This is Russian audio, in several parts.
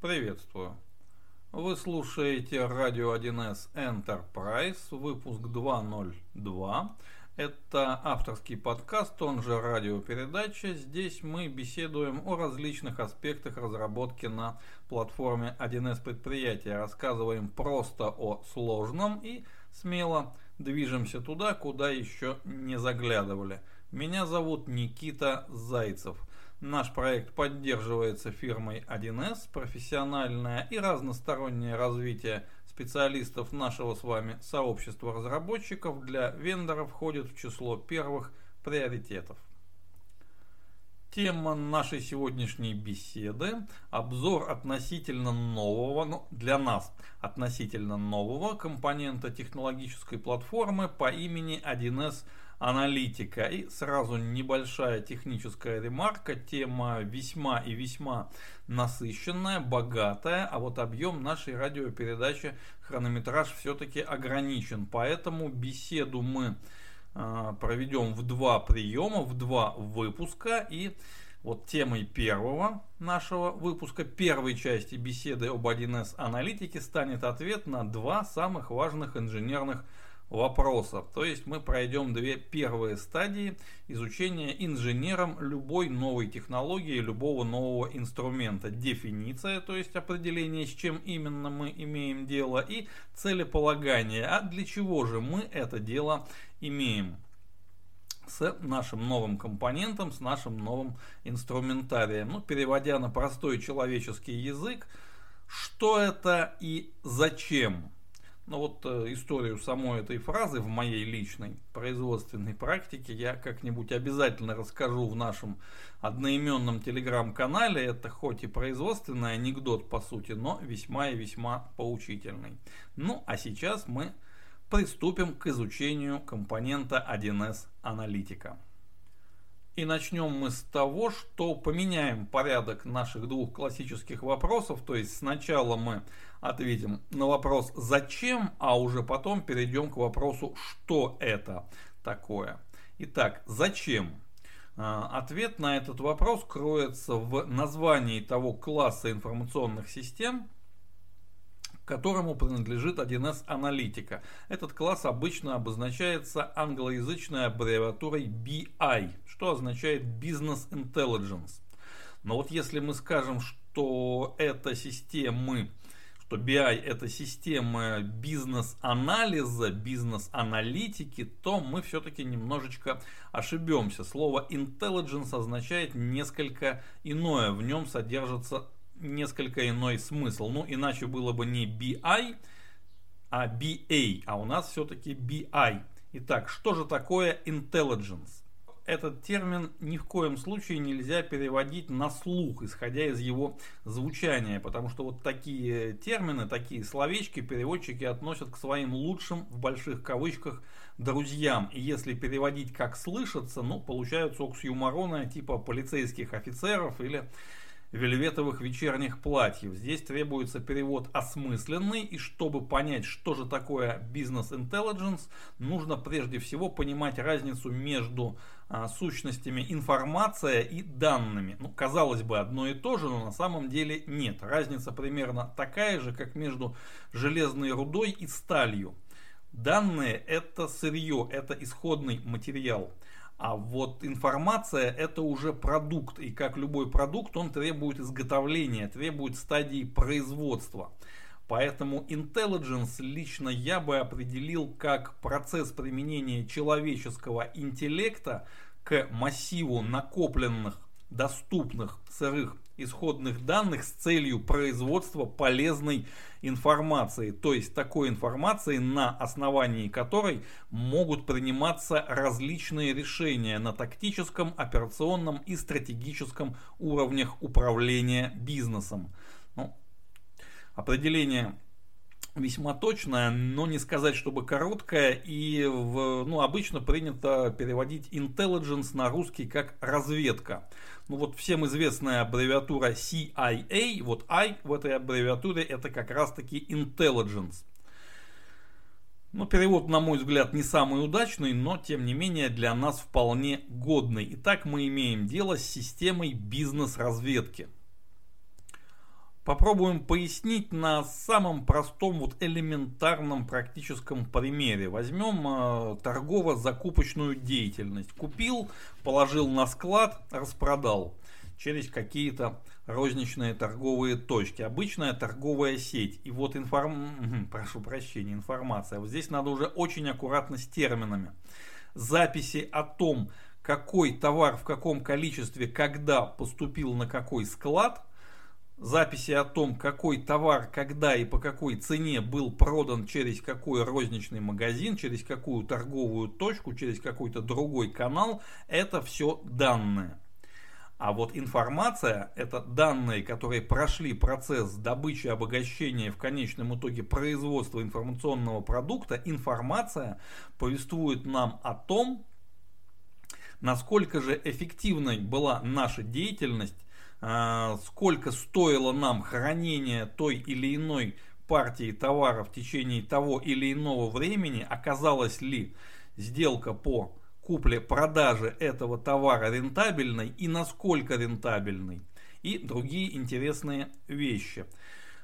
Приветствую. Вы слушаете радио 1С Enterprise, выпуск 202. Это авторский подкаст, он же радиопередача. Здесь мы беседуем о различных аспектах разработки на платформе 1С предприятия. Рассказываем просто о сложном и смело движемся туда, куда еще не заглядывали. Меня зовут Никита Зайцев. Наш проект поддерживается фирмой 1С, профессиональное и разностороннее развитие специалистов нашего с вами сообщества разработчиков для вендоров входит в число первых приоритетов. Тема нашей сегодняшней беседы – обзор относительно нового, ну, для нас относительно нового компонента технологической платформы по имени 1С аналитика. И сразу небольшая техническая ремарка. Тема весьма и весьма насыщенная, богатая, а вот объем нашей радиопередачи, хронометраж все-таки ограничен. Поэтому беседу мы э, проведем в два приема, в два выпуска. И вот темой первого нашего выпуска, первой части беседы об 1С аналитике станет ответ на два самых важных инженерных вопросов. То есть мы пройдем две первые стадии изучения инженером любой новой технологии, любого нового инструмента. Дефиниция, то есть определение, с чем именно мы имеем дело, и целеполагание. А для чего же мы это дело имеем? с нашим новым компонентом, с нашим новым инструментарием. Ну, переводя на простой человеческий язык, что это и зачем? Но вот э, историю самой этой фразы в моей личной производственной практике я как-нибудь обязательно расскажу в нашем одноименном телеграм-канале. Это хоть и производственный анекдот по сути, но весьма и весьма поучительный. Ну а сейчас мы приступим к изучению компонента 1С аналитика. И начнем мы с того, что поменяем порядок наших двух классических вопросов. То есть сначала мы ответим на вопрос «Зачем?», а уже потом перейдем к вопросу «Что это такое?». Итак, зачем? А, ответ на этот вопрос кроется в названии того класса информационных систем, которому принадлежит 1С аналитика. Этот класс обычно обозначается англоязычной аббревиатурой BI, что означает Business Intelligence. Но вот если мы скажем, что это системы, что BI это система бизнес-анализа, бизнес-аналитики, то мы все-таки немножечко ошибемся. Слово intelligence означает несколько иное, в нем содержится несколько иной смысл. Ну, иначе было бы не BI, а BA, а у нас все-таки BI. Итак, что же такое intelligence? Этот термин ни в коем случае нельзя переводить на слух, исходя из его звучания, потому что вот такие термины, такие словечки переводчики относят к своим лучшим, в больших кавычках, друзьям. И если переводить как слышится, ну, получаются оксюмороны типа полицейских офицеров или вельветовых вечерних платьев. Здесь требуется перевод осмысленный, и чтобы понять, что же такое бизнес-интеллигенс, нужно прежде всего понимать разницу между а, сущностями информация и данными. Ну, казалось бы, одно и то же, но на самом деле нет. Разница примерно такая же, как между железной рудой и сталью. Данные это сырье, это исходный материал. А вот информация это уже продукт, и как любой продукт он требует изготовления, требует стадии производства. Поэтому intelligence лично я бы определил как процесс применения человеческого интеллекта к массиву накопленных, доступных сырых исходных данных с целью производства полезной информации, то есть такой информации, на основании которой могут приниматься различные решения на тактическом, операционном и стратегическом уровнях управления бизнесом. Ну, определение весьма точная, но не сказать, чтобы короткая. И в, ну, обычно принято переводить intelligence на русский как разведка. Ну вот всем известная аббревиатура CIA, вот I в этой аббревиатуре это как раз таки intelligence. Ну, перевод, на мой взгляд, не самый удачный, но, тем не менее, для нас вполне годный. Итак, мы имеем дело с системой бизнес-разведки. Попробуем пояснить на самом простом, вот элементарном практическом примере. Возьмем э, торгово-закупочную деятельность. Купил, положил на склад, распродал через какие-то розничные торговые точки. Обычная торговая сеть. И вот информ... прошу прощения, информация. Вот здесь надо уже очень аккуратно с терминами. Записи о том, какой товар в каком количестве, когда поступил на какой склад, записи о том, какой товар, когда и по какой цене был продан через какой розничный магазин, через какую торговую точку, через какой-то другой канал, это все данные. А вот информация – это данные, которые прошли процесс добычи, обогащения, в конечном итоге производства информационного продукта. Информация повествует нам о том, насколько же эффективной была наша деятельность, сколько стоило нам хранение той или иной партии товара в течение того или иного времени, оказалась ли сделка по купле-продаже этого товара рентабельной и насколько рентабельной и другие интересные вещи.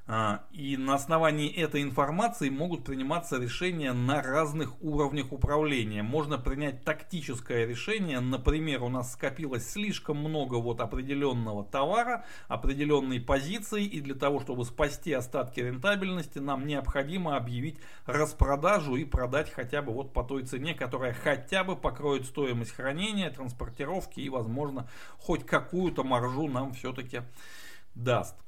А, и на основании этой информации могут приниматься решения на разных уровнях управления. Можно принять тактическое решение, например, у нас скопилось слишком много вот определенного товара, определенной позиции, и для того, чтобы спасти остатки рентабельности, нам необходимо объявить распродажу и продать хотя бы вот по той цене, которая хотя бы покроет стоимость хранения, транспортировки и, возможно, хоть какую-то маржу нам все-таки даст.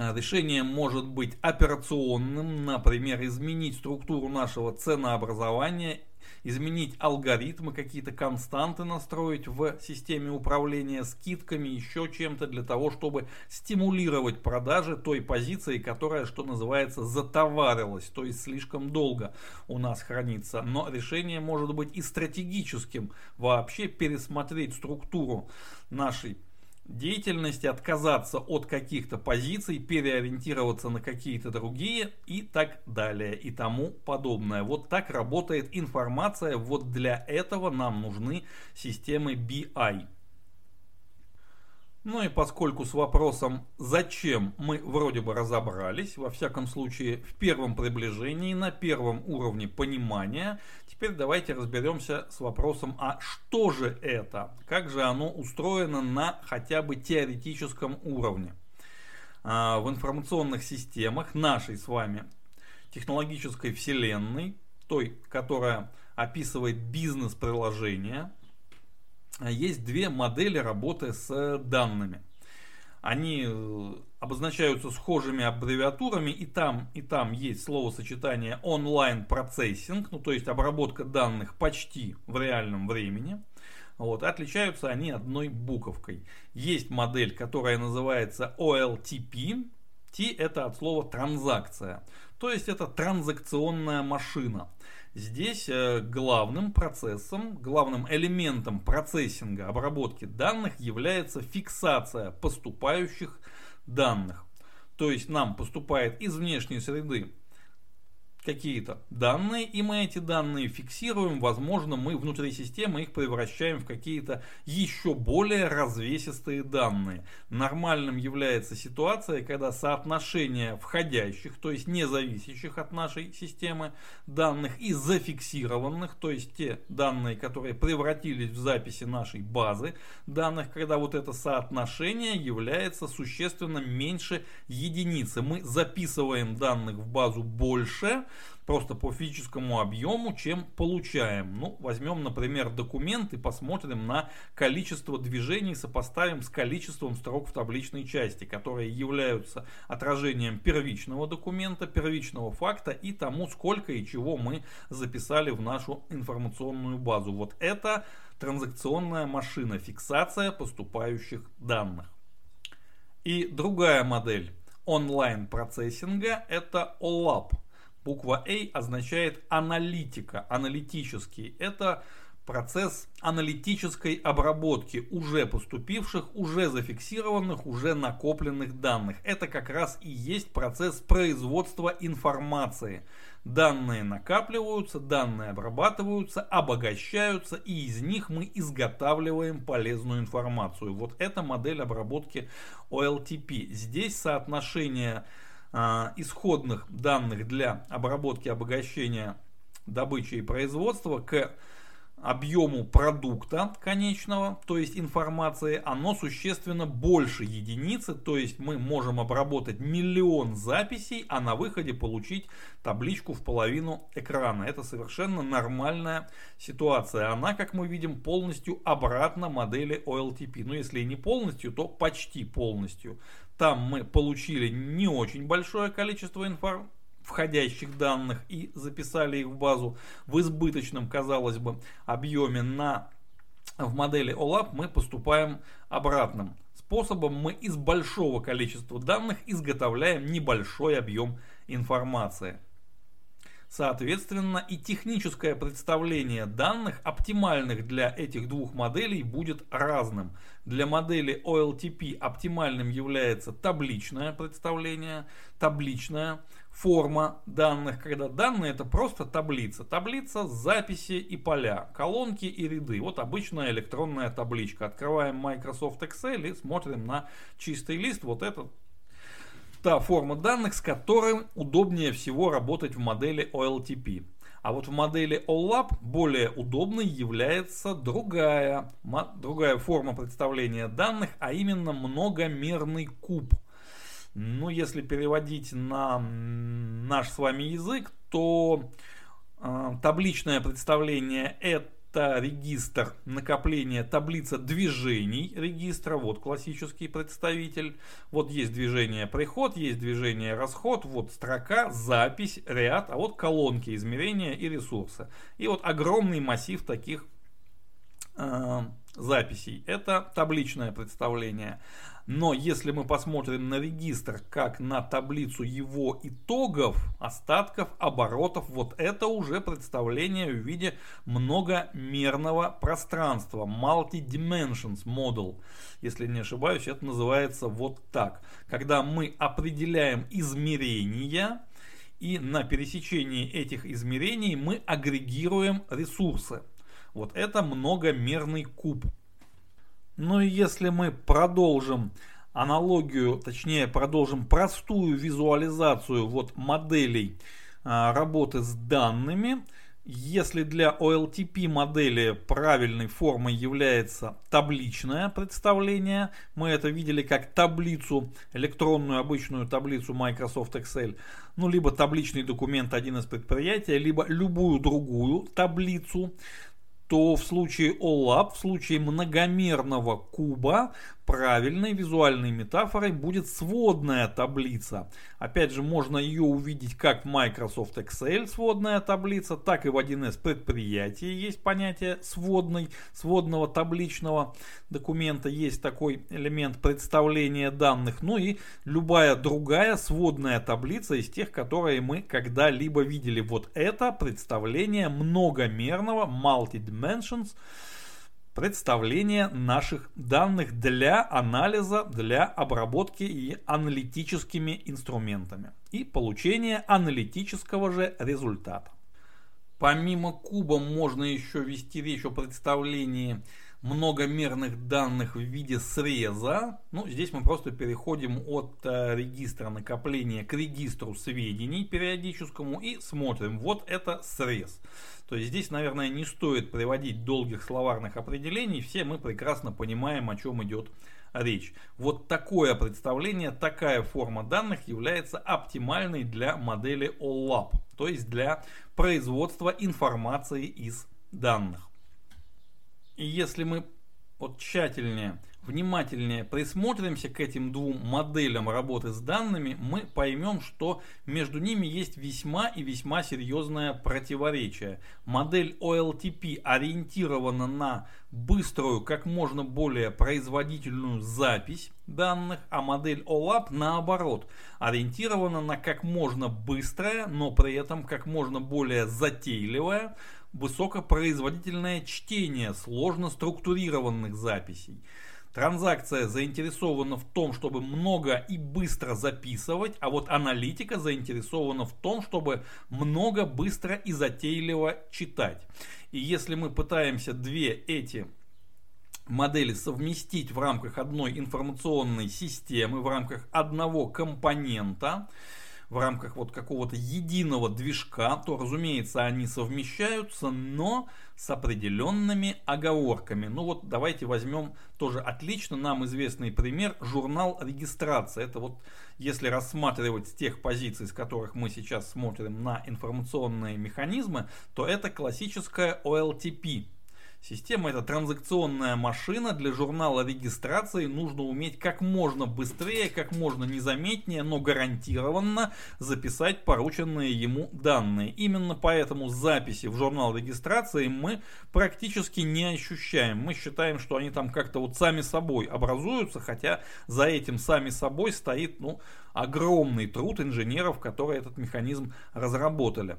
А, решение может быть операционным, например, изменить структуру нашего ценообразования, изменить алгоритмы, какие-то константы настроить в системе управления скидками, еще чем-то для того, чтобы стимулировать продажи той позиции, которая, что называется, затоварилась, то есть слишком долго у нас хранится. Но решение может быть и стратегическим, вообще пересмотреть структуру нашей деятельности, отказаться от каких-то позиций, переориентироваться на какие-то другие и так далее и тому подобное. Вот так работает информация, вот для этого нам нужны системы BI. Ну и поскольку с вопросом «зачем» мы вроде бы разобрались, во всяком случае в первом приближении, на первом уровне понимания, теперь давайте разберемся с вопросом «а что же это?», как же оно устроено на хотя бы теоретическом уровне. А, в информационных системах нашей с вами технологической вселенной, той, которая описывает бизнес-приложения, есть две модели работы с данными. Они э, обозначаются схожими аббревиатурами, и там, и там есть словосочетание онлайн процессинг, ну то есть обработка данных почти в реальном времени. Вот, отличаются они одной буковкой. Есть модель, которая называется OLTP. T это от слова транзакция. То есть это транзакционная машина. Здесь э, главным процессом, главным элементом процессинга обработки данных является фиксация поступающих данных. То есть нам поступает из внешней среды какие-то данные, и мы эти данные фиксируем. Возможно, мы внутри системы их превращаем в какие-то еще более развесистые данные. Нормальным является ситуация, когда соотношение входящих, то есть не зависящих от нашей системы данных и зафиксированных, то есть те данные, которые превратились в записи нашей базы данных, когда вот это соотношение является существенно меньше единицы. Мы записываем данных в базу больше, просто по физическому объему, чем получаем. Ну, возьмем, например, документ и посмотрим на количество движений, сопоставим с количеством строк в табличной части, которые являются отражением первичного документа, первичного факта и тому, сколько и чего мы записали в нашу информационную базу. Вот это транзакционная машина, фиксация поступающих данных. И другая модель онлайн-процессинга это OLAP. Буква A означает аналитика, аналитический. Это процесс аналитической обработки уже поступивших, уже зафиксированных, уже накопленных данных. Это как раз и есть процесс производства информации. Данные накапливаются, данные обрабатываются, обогащаются, и из них мы изготавливаем полезную информацию. Вот это модель обработки OLTP. Здесь соотношение исходных данных для обработки обогащения добычи и производства к объему продукта конечного, то есть информации, оно существенно больше единицы, то есть мы можем обработать миллион записей, а на выходе получить табличку в половину экрана. Это совершенно нормальная ситуация. Она, как мы видим, полностью обратно модели OLTP. Ну, если не полностью, то почти полностью. Там мы получили не очень большое количество информации входящих данных и записали их в базу в избыточном, казалось бы, объеме на, в модели OLAP, мы поступаем обратным способом. Мы из большого количества данных изготовляем небольшой объем информации. Соответственно, и техническое представление данных, оптимальных для этих двух моделей, будет разным. Для модели OLTP оптимальным является табличное представление, табличная форма данных, когда данные это просто таблица. Таблица, записи и поля, колонки и ряды. Вот обычная электронная табличка. Открываем Microsoft Excel и смотрим на чистый лист. Вот это та форма данных, с которой удобнее всего работать в модели OLTP. А вот в модели OLAP более удобной является другая, другая форма представления данных, а именно многомерный куб – ну, если переводить на наш с вами язык, то э, табличное представление это регистр накопления таблица движений регистра. Вот классический представитель. Вот есть движение приход, есть движение расход, вот строка, запись, ряд, а вот колонки измерения и ресурсы. И вот огромный массив таких э, записей. Это табличное представление. Но если мы посмотрим на регистр как на таблицу его итогов, остатков, оборотов, вот это уже представление в виде многомерного пространства. Multi-dimensions model. Если не ошибаюсь, это называется вот так. Когда мы определяем измерения, и на пересечении этих измерений мы агрегируем ресурсы. Вот это многомерный куб. Ну и если мы продолжим аналогию, точнее продолжим простую визуализацию вот моделей а, работы с данными, если для OLTP модели правильной формой является табличное представление, мы это видели как таблицу, электронную обычную таблицу Microsoft Excel, ну либо табличный документ один из предприятия, либо любую другую таблицу, то в случае OLAP, в случае многомерного куба, правильной визуальной метафорой будет сводная таблица. Опять же, можно ее увидеть как в Microsoft Excel сводная таблица, так и в 1С предприятии есть понятие сводной, сводного табличного документа. Есть такой элемент представления данных. Ну и любая другая сводная таблица из тех, которые мы когда-либо видели. Вот это представление многомерного multi-dimensions представление наших данных для анализа, для обработки и аналитическими инструментами и получения аналитического же результата. Помимо куба можно еще вести речь о представлении многомерных данных в виде среза. Ну, здесь мы просто переходим от э, регистра накопления к регистру сведений периодическому и смотрим. Вот это срез. То есть здесь, наверное, не стоит приводить долгих словарных определений. Все мы прекрасно понимаем, о чем идет речь. Вот такое представление, такая форма данных является оптимальной для модели OLAP, то есть для производства информации из данных. И если мы вот тщательнее внимательнее присмотримся к этим двум моделям работы с данными, мы поймем, что между ними есть весьма и весьма серьезное противоречие. Модель OLTP ориентирована на быструю, как можно более производительную запись данных, а модель OLAP наоборот, ориентирована на как можно быстрое, но при этом как можно более затейливое, высокопроизводительное чтение сложно структурированных записей. Транзакция заинтересована в том, чтобы много и быстро записывать, а вот аналитика заинтересована в том, чтобы много, быстро и затейливо читать. И если мы пытаемся две эти модели совместить в рамках одной информационной системы, в рамках одного компонента, в рамках вот какого-то единого движка, то, разумеется, они совмещаются, но с определенными оговорками. Ну вот давайте возьмем тоже отлично нам известный пример журнал регистрации. Это вот если рассматривать с тех позиций, с которых мы сейчас смотрим на информационные механизмы, то это классическая OLTP Система это транзакционная машина для журнала регистрации. Нужно уметь как можно быстрее, как можно незаметнее, но гарантированно записать порученные ему данные. Именно поэтому записи в журнал регистрации мы практически не ощущаем. Мы считаем, что они там как-то вот сами собой образуются, хотя за этим сами собой стоит ну, огромный труд инженеров, которые этот механизм разработали.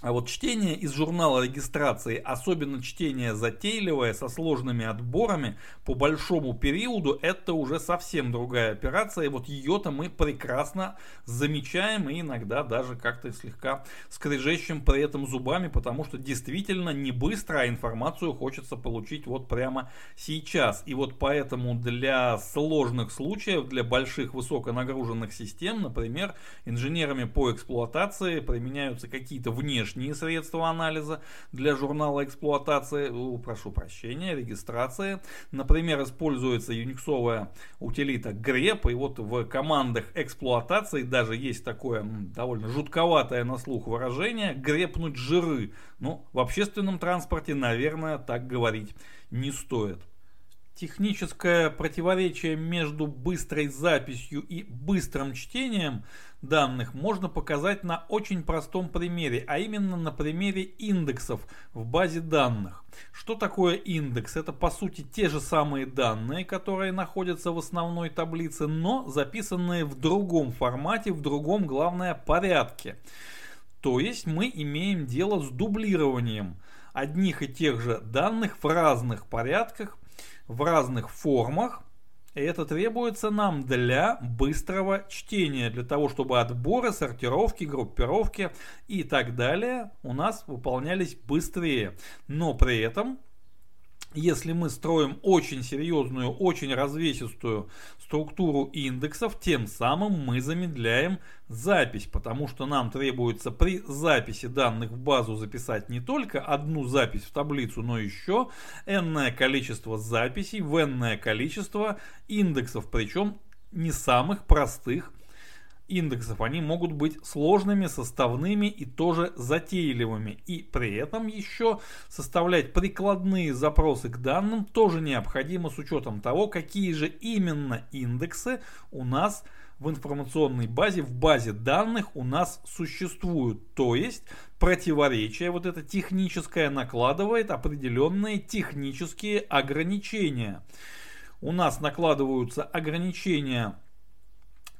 А вот чтение из журнала регистрации, особенно чтение затейливое, со сложными отборами по большому периоду, это уже совсем другая операция. И вот ее-то мы прекрасно замечаем и иногда даже как-то слегка скрежещем при этом зубами, потому что действительно не быстро, а информацию хочется получить вот прямо сейчас. И вот поэтому для сложных случаев, для больших высоконагруженных систем, например, инженерами по эксплуатации применяются какие-то внешние внешние средства анализа для журнала эксплуатации, прошу прощения, регистрации. Например, используется юниксовая утилита grep, и вот в командах эксплуатации даже есть такое довольно жутковатое на слух выражение грепнуть жиры. Ну, в общественном транспорте, наверное, так говорить не стоит. Техническое противоречие между быстрой записью и быстрым чтением – данных можно показать на очень простом примере, а именно на примере индексов в базе данных. Что такое индекс? Это по сути те же самые данные, которые находятся в основной таблице, но записанные в другом формате, в другом, главное, порядке. То есть мы имеем дело с дублированием одних и тех же данных в разных порядках, в разных формах, и это требуется нам для быстрого чтения, для того, чтобы отборы, сортировки, группировки и так далее у нас выполнялись быстрее. Но при этом если мы строим очень серьезную, очень развесистую структуру индексов, тем самым мы замедляем запись, потому что нам требуется при записи данных в базу записать не только одну запись в таблицу, но еще n количество записей в n количество индексов, причем не самых простых индексов. Они могут быть сложными, составными и тоже затейливыми. И при этом еще составлять прикладные запросы к данным тоже необходимо с учетом того, какие же именно индексы у нас в информационной базе, в базе данных у нас существуют. То есть противоречие вот это техническое накладывает определенные технические ограничения. У нас накладываются ограничения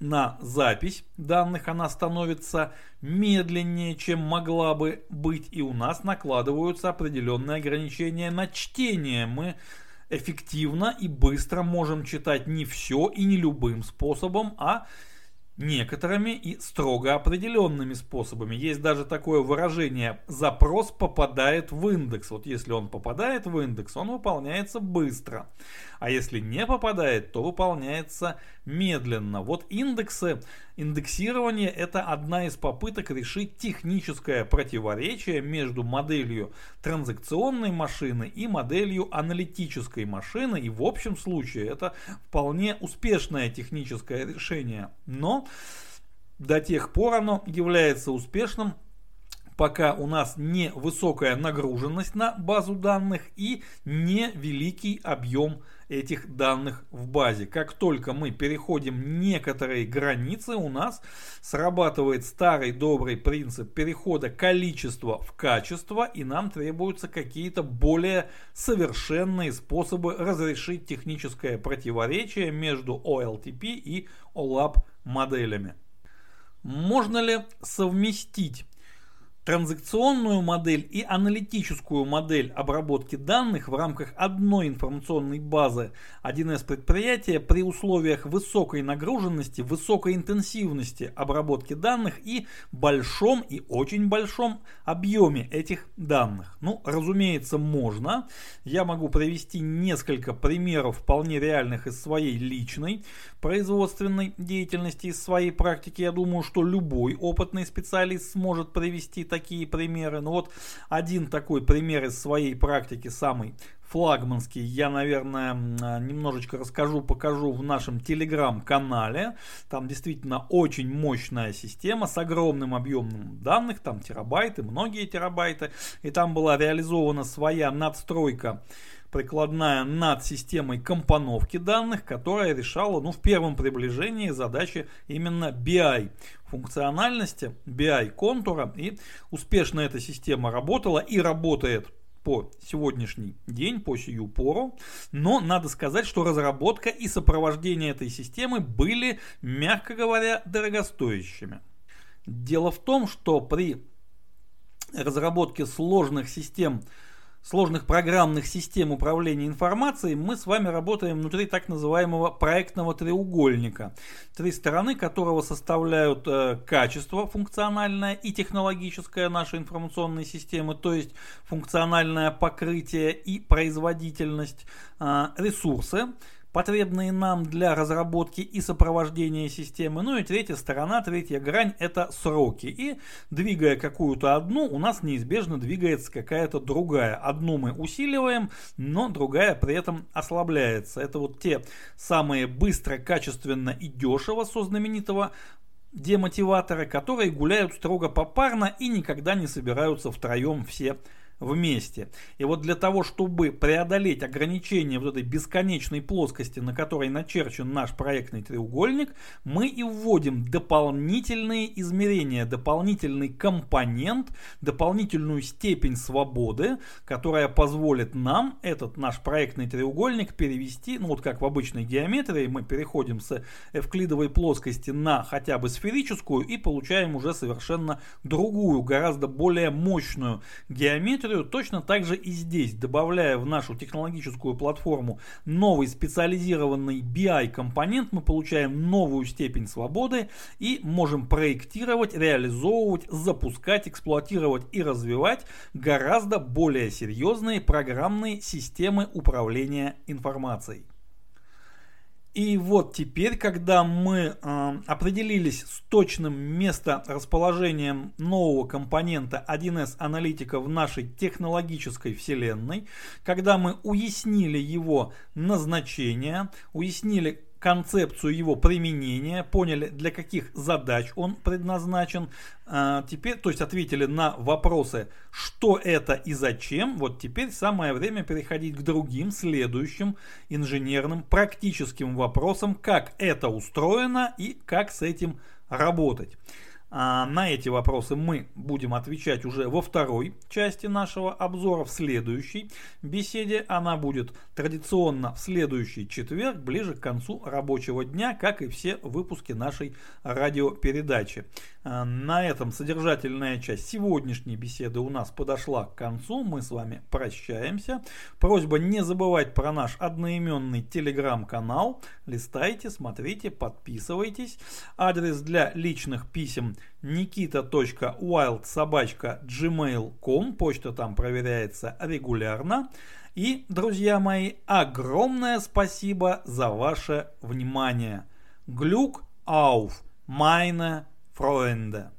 на запись данных она становится медленнее, чем могла бы быть, и у нас накладываются определенные ограничения на чтение. Мы эффективно и быстро можем читать не все и не любым способом, а некоторыми и строго определенными способами. Есть даже такое выражение «запрос попадает в индекс». Вот если он попадает в индекс, он выполняется быстро. А если не попадает, то выполняется медленно. Вот индексы, индексирование это одна из попыток решить техническое противоречие между моделью транзакционной машины и моделью аналитической машины. И в общем случае это вполне успешное техническое решение. Но до тех пор оно является успешным, пока у нас не высокая нагруженность на базу данных и не великий объем этих данных в базе. Как только мы переходим некоторые границы, у нас срабатывает старый добрый принцип перехода количества в качество, и нам требуются какие-то более совершенные способы разрешить техническое противоречие между OLTP и OLAP моделями. Можно ли совместить транзакционную модель и аналитическую модель обработки данных в рамках одной информационной базы 1С предприятия при условиях высокой нагруженности, высокой интенсивности обработки данных и большом и очень большом объеме этих данных. Ну, разумеется, можно. Я могу привести несколько примеров вполне реальных из своей личной производственной деятельности, из своей практики. Я думаю, что любой опытный специалист сможет привести такие примеры. Но вот один такой пример из своей практики, самый флагманский, я, наверное, немножечко расскажу, покажу в нашем телеграм-канале. Там действительно очень мощная система с огромным объемом данных, там терабайты, многие терабайты. И там была реализована своя надстройка прикладная над системой компоновки данных, которая решала ну, в первом приближении задачи именно BI функциональности, BI контура. И успешно эта система работала и работает по сегодняшний день, по сию пору. Но надо сказать, что разработка и сопровождение этой системы были, мягко говоря, дорогостоящими. Дело в том, что при разработке сложных систем сложных программных систем управления информацией, мы с вами работаем внутри так называемого проектного треугольника, три стороны которого составляют э, качество функциональное и технологическое нашей информационной системы, то есть функциональное покрытие и производительность, э, ресурсы, потребные нам для разработки и сопровождения системы. Ну и третья сторона, третья грань это сроки. И двигая какую-то одну, у нас неизбежно двигается какая-то другая. Одну мы усиливаем, но другая при этом ослабляется. Это вот те самые быстро, качественно и дешево со знаменитого демотиватора, которые гуляют строго попарно и никогда не собираются втроем все вместе. И вот для того, чтобы преодолеть ограничения вот этой бесконечной плоскости, на которой начерчен наш проектный треугольник, мы и вводим дополнительные измерения, дополнительный компонент, дополнительную степень свободы, которая позволит нам этот наш проектный треугольник перевести, ну вот как в обычной геометрии, мы переходим с эвклидовой плоскости на хотя бы сферическую и получаем уже совершенно другую, гораздо более мощную геометрию, геометрию, точно так же и здесь, добавляя в нашу технологическую платформу новый специализированный BI-компонент, мы получаем новую степень свободы и можем проектировать, реализовывать, запускать, эксплуатировать и развивать гораздо более серьезные программные системы управления информацией. И вот теперь, когда мы э, определились с точным месторасположением нового компонента 1С аналитика в нашей технологической вселенной, когда мы уяснили его назначение, уяснили концепцию его применения, поняли, для каких задач он предназначен. А, теперь, то есть ответили на вопросы, что это и зачем. Вот теперь самое время переходить к другим, следующим инженерным, практическим вопросам, как это устроено и как с этим работать. А на эти вопросы мы будем отвечать уже во второй части нашего обзора, в следующей беседе. Она будет традиционно в следующий четверг, ближе к концу рабочего дня, как и все выпуски нашей радиопередачи. А на этом содержательная часть сегодняшней беседы у нас подошла к концу. Мы с вами прощаемся. Просьба не забывать про наш одноименный телеграм-канал. Листайте, смотрите, подписывайтесь. Адрес для личных писем nikita.wildsobachka.gmail.com Почта там проверяется регулярно. И, друзья мои, огромное спасибо за ваше внимание. Глюк ауф, майне Freunde.